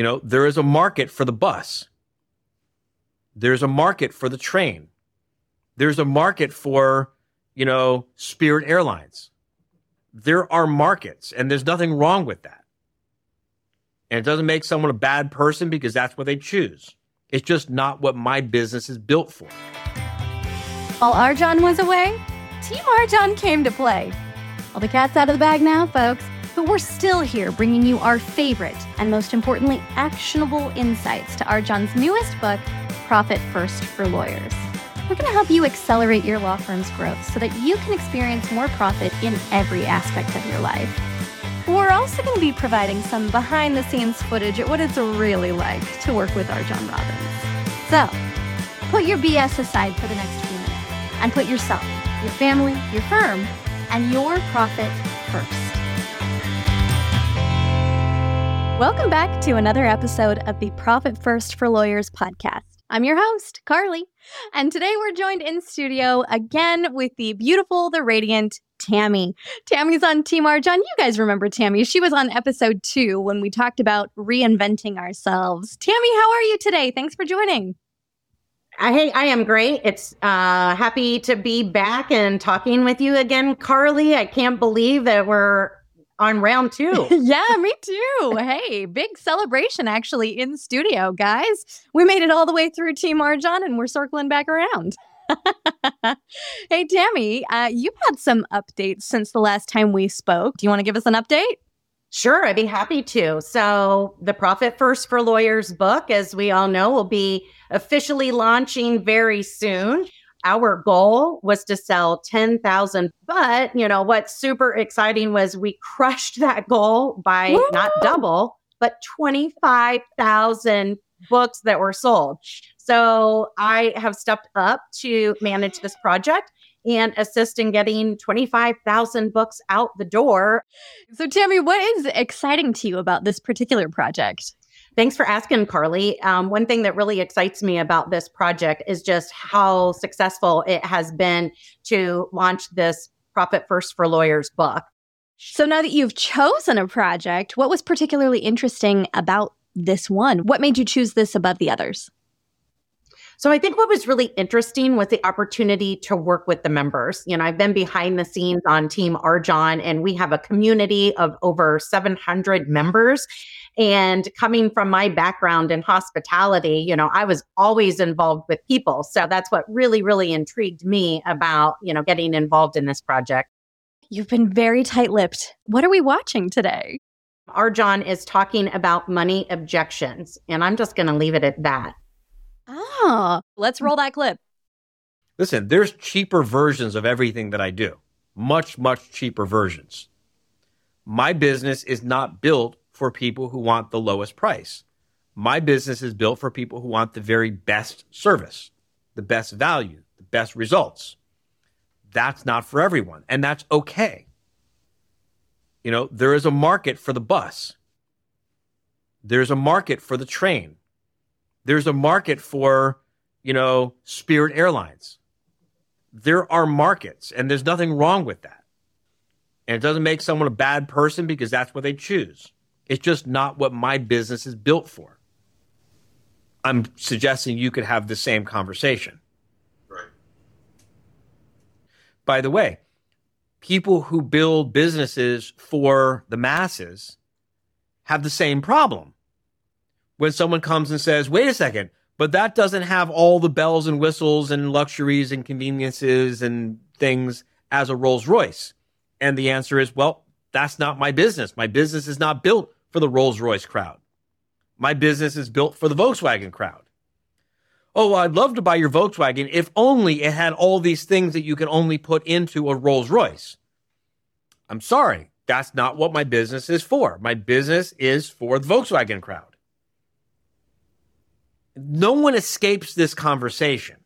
You know, there is a market for the bus. There's a market for the train. There's a market for, you know, Spirit Airlines. There are markets, and there's nothing wrong with that. And it doesn't make someone a bad person because that's what they choose. It's just not what my business is built for. While RJon was away, Team RJon came to play. All the cat's out of the bag now, folks, but we're still here bringing you our favorite and most importantly, actionable insights to RJon's newest book, Profit First for Lawyers. We're going to help you accelerate your law firm's growth so that you can experience more profit in every aspect of your life. We're also going to be providing some behind the scenes footage at what it's really like to work with RJon Robbins. So, put your BS aside for the next few minutes and put yourself, your family, your firm, and your profit first. Welcome back to another episode of the Profit First for Lawyers podcast. I'm your host, Carly, and today we're joined in studio again with the beautiful, the radiant Tami. Tami's on Team RJon. You guys remember Tami. She was on episode two when we talked about reinventing ourselves. Tami, how are you today? Thanks for joining. Hey, I am great. It's uh, happy to be back and talking with you again, Carly. I can't believe that we're on round two. yeah, me too. hey, big celebration actually in studio, guys. We made it all the way through Team RJon and we're circling back around. hey, Tami, uh, you've had some updates since the last time we spoke. Do you want to give us an update? Sure, I'd be happy to. So, the Profit First for Lawyers book, as we all know, will be officially launching very soon our goal was to sell 10,000. But, you know, what's super exciting was we crushed that goal by Woo! not double, but 25,000 books that were sold. So I have stepped up to manage this project and assist in getting 25,000 books out the door. So, Tami, what is exciting to you about this particular project? Thanks for asking, Carly. Um, one thing that really excites me about this project is just how successful it has been to launch this Profit First for Lawyers book. So now that you've chosen a project, what was particularly interesting about this one? What made you choose this above the others? So I think what was really interesting was the opportunity to work with the members. You know, I've been behind the scenes on Team RJon and we have a community of over 700 members. And coming from my background in hospitality, you know, I was always involved with people. So that's what really, really intrigued me about, you know, getting involved in this project. You've been very tight lipped. What are we watching today? RJon is talking about money objections, and I'm just going to leave it at that. Oh, let's roll that clip. Listen, there's cheaper versions of everything that I do, much, much cheaper versions. My business is not built for people who want the lowest price. My business is built for people who want the very best service, the best value, the best results. That's not for everyone, and that's okay. You know, there is a market for the bus. There's a market for the train. There's a market for, you know, Spirit Airlines. There are markets, and there's nothing wrong with that. And it doesn't make someone a bad person because that's what they choose. It's just not what my business is built for. I'm suggesting you could have the same conversation. Right. By the way, people who build businesses for the masses have the same problem. When someone comes and says, wait a second, but that doesn't have all the bells and whistles and luxuries and conveniences and things as a Rolls Royce. And the answer is, well, that's not my business. My business is not built for the Rolls Royce crowd. My business is built for the Volkswagen crowd. Oh, well, I'd love to buy your Volkswagen if only it had all these things that you can only put into a Rolls Royce. I'm sorry, that's not what my business is for. My business is for the Volkswagen crowd. No one escapes this conversation.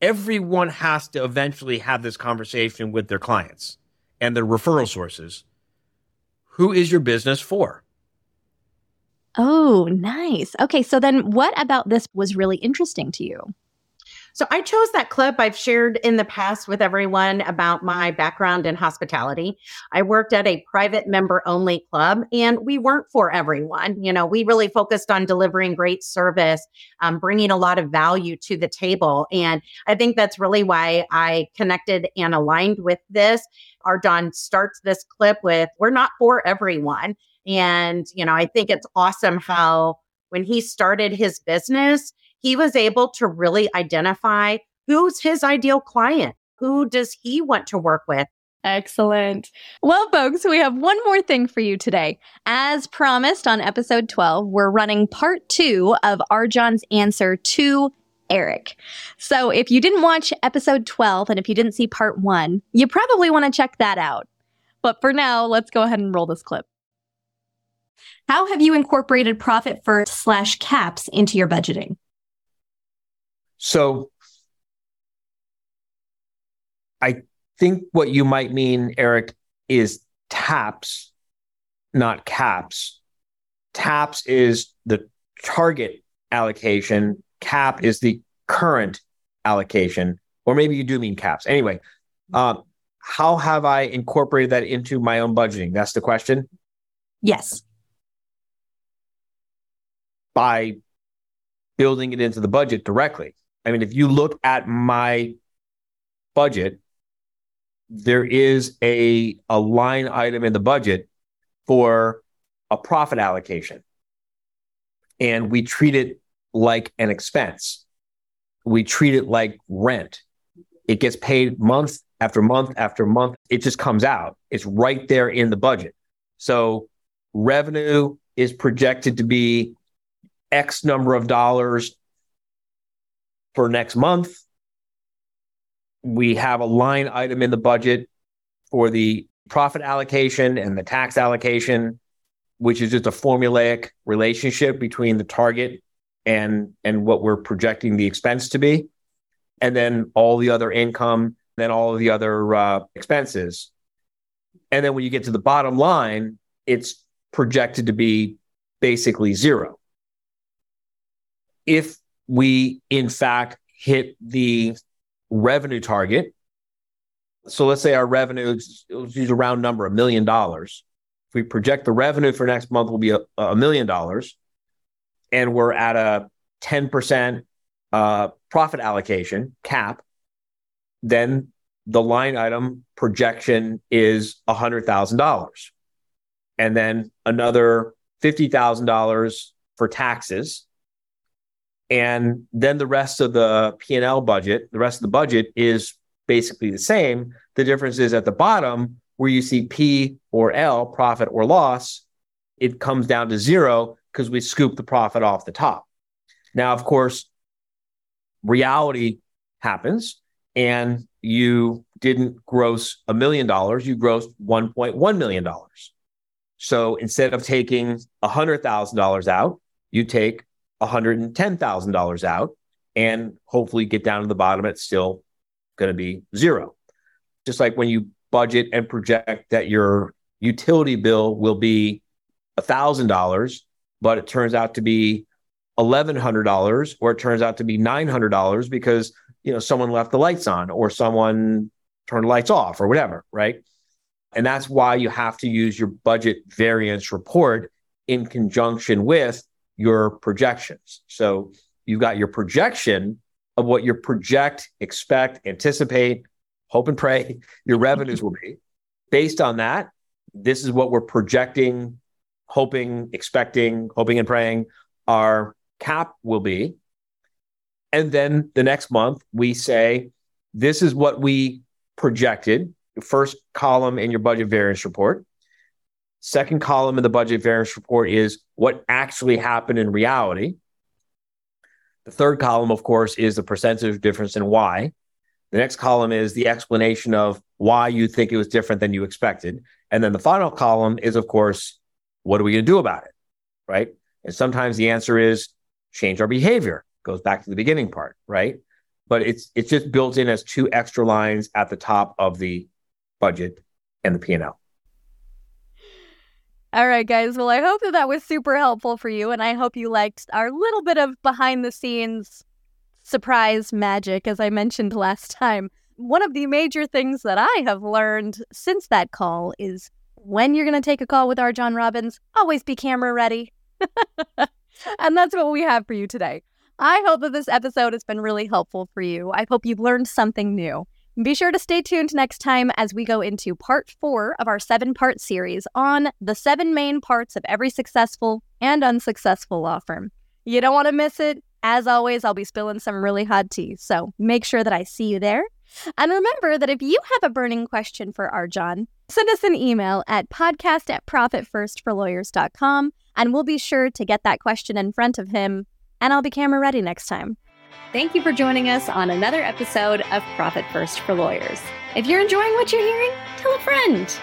Everyone has to eventually have this conversation with their clients and their referral sources who is your business for? Oh, nice. Okay, so then what about this was really interesting to you? So I chose that clip. I've shared in the past with everyone about my background in hospitality. I worked at a private member only club and we weren't for everyone. You know, we really focused on delivering great service, um, bringing a lot of value to the table. And I think that's really why I connected and aligned with this. RJon starts this clip with, we're not for everyone. And, you know, I think it's awesome how when he started his business, he was able to really identify who's his ideal client. Who does he want to work with? Excellent. Well, folks, we have one more thing for you today. As promised on episode 12, we're running part two of RJon's answer to Erik. So if you didn't watch episode 12 and if you didn't see part one, you probably want to check that out. But for now, let's go ahead and roll this clip. How have you incorporated profit first slash caps into your budgeting? So I think what you might mean, Erik, is taps, not caps. Taps is the target allocation, cap is the current allocation, or maybe you do mean caps. Anyway, um, how have I incorporated that into my own budgeting? That's the question. Yes. By building it into the budget directly. I mean, if you look at my budget, there is a, a line item in the budget for a profit allocation. And we treat it like an expense. We treat it like rent. It gets paid month after month after month. It just comes out. It's right there in the budget. So revenue is projected to be X number of dollars for next month. We have a line item in the budget for the profit allocation and the tax allocation, which is just a formulaic relationship between the target and and what we're projecting the expense to be, and then all the other income, then all of the other uh, expenses, and then when you get to the bottom line, it's projected to be basically zero. If we in fact hit the revenue target. So let's say our revenue is use a round number, a million dollars. If we project the revenue for next month will be a, million dollars, and we're at a 10% uh, profit allocation cap, then the line item projection is $100,000. And then another $50,000 for taxes and then the rest of the P&L budget, the rest of the budget is basically the same. The difference is at the bottom where you see P or L, profit or loss, it comes down to zero because we scoop the profit off the top. Now, of course, reality happens and you didn't gross a million dollars, you grossed $1.1 million. So instead of taking $100,000 out, you take $110,000 out and hopefully get down to the bottom. It's still going to be zero. Just like when you budget and project that your utility bill will be $1,000, but it turns out to be $1,100 or it turns out to be $900 because, you know, someone left the lights on or someone turned the lights off or whatever, right? And that's why you have to use your budget variance report in conjunction with your projections. So you've got your projection of what you project, expect, anticipate, hope and pray your revenues will be. Based on that, this is what we're projecting, hoping, expecting, hoping and praying our cap will be. And then the next month, we say, this is what we projected, first column in your budget variance report. Second column in the budget variance report is what actually happened in reality. The third column, of course, is the percentage difference in why. The next column is the explanation of why you think it was different than you expected. And then the final column is, of course, what are we going to do about it? Right. And sometimes the answer is change our behavior. Goes back to the beginning part, right? But it's it's just built in as two extra lines at the top of the budget and the P&L. All right, guys. Well, I hope that that was super helpful for you, and I hope you liked our little bit of behind the scenes surprise magic, as I mentioned last time. One of the major things that I have learned since that call is when you're going to take a call with RJon Robbins, always be camera ready. and that's what we have for you today. I hope that this episode has been really helpful for you. I hope you've learned something new. Be sure to stay tuned next time as we go into part four of our seven part series on the seven main parts of every successful and unsuccessful law firm. You don't want to miss it. As always, I'll be spilling some really hot tea, so make sure that I see you there. And remember that if you have a burning question for RJon, send us an email at podcast at profitfirstforlawyers.com and we'll be sure to get that question in front of him, and I'll be camera ready next time. Thank you for joining us on another episode of Profit First for Lawyers. If you're enjoying what you're hearing, tell a friend.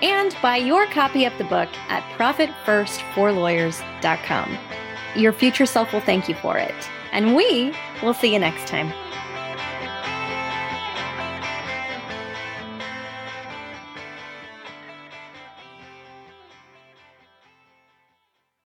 And buy your copy of the book at profitfirstforlawyers.com. Your future self will thank you for it. And we will see you next time.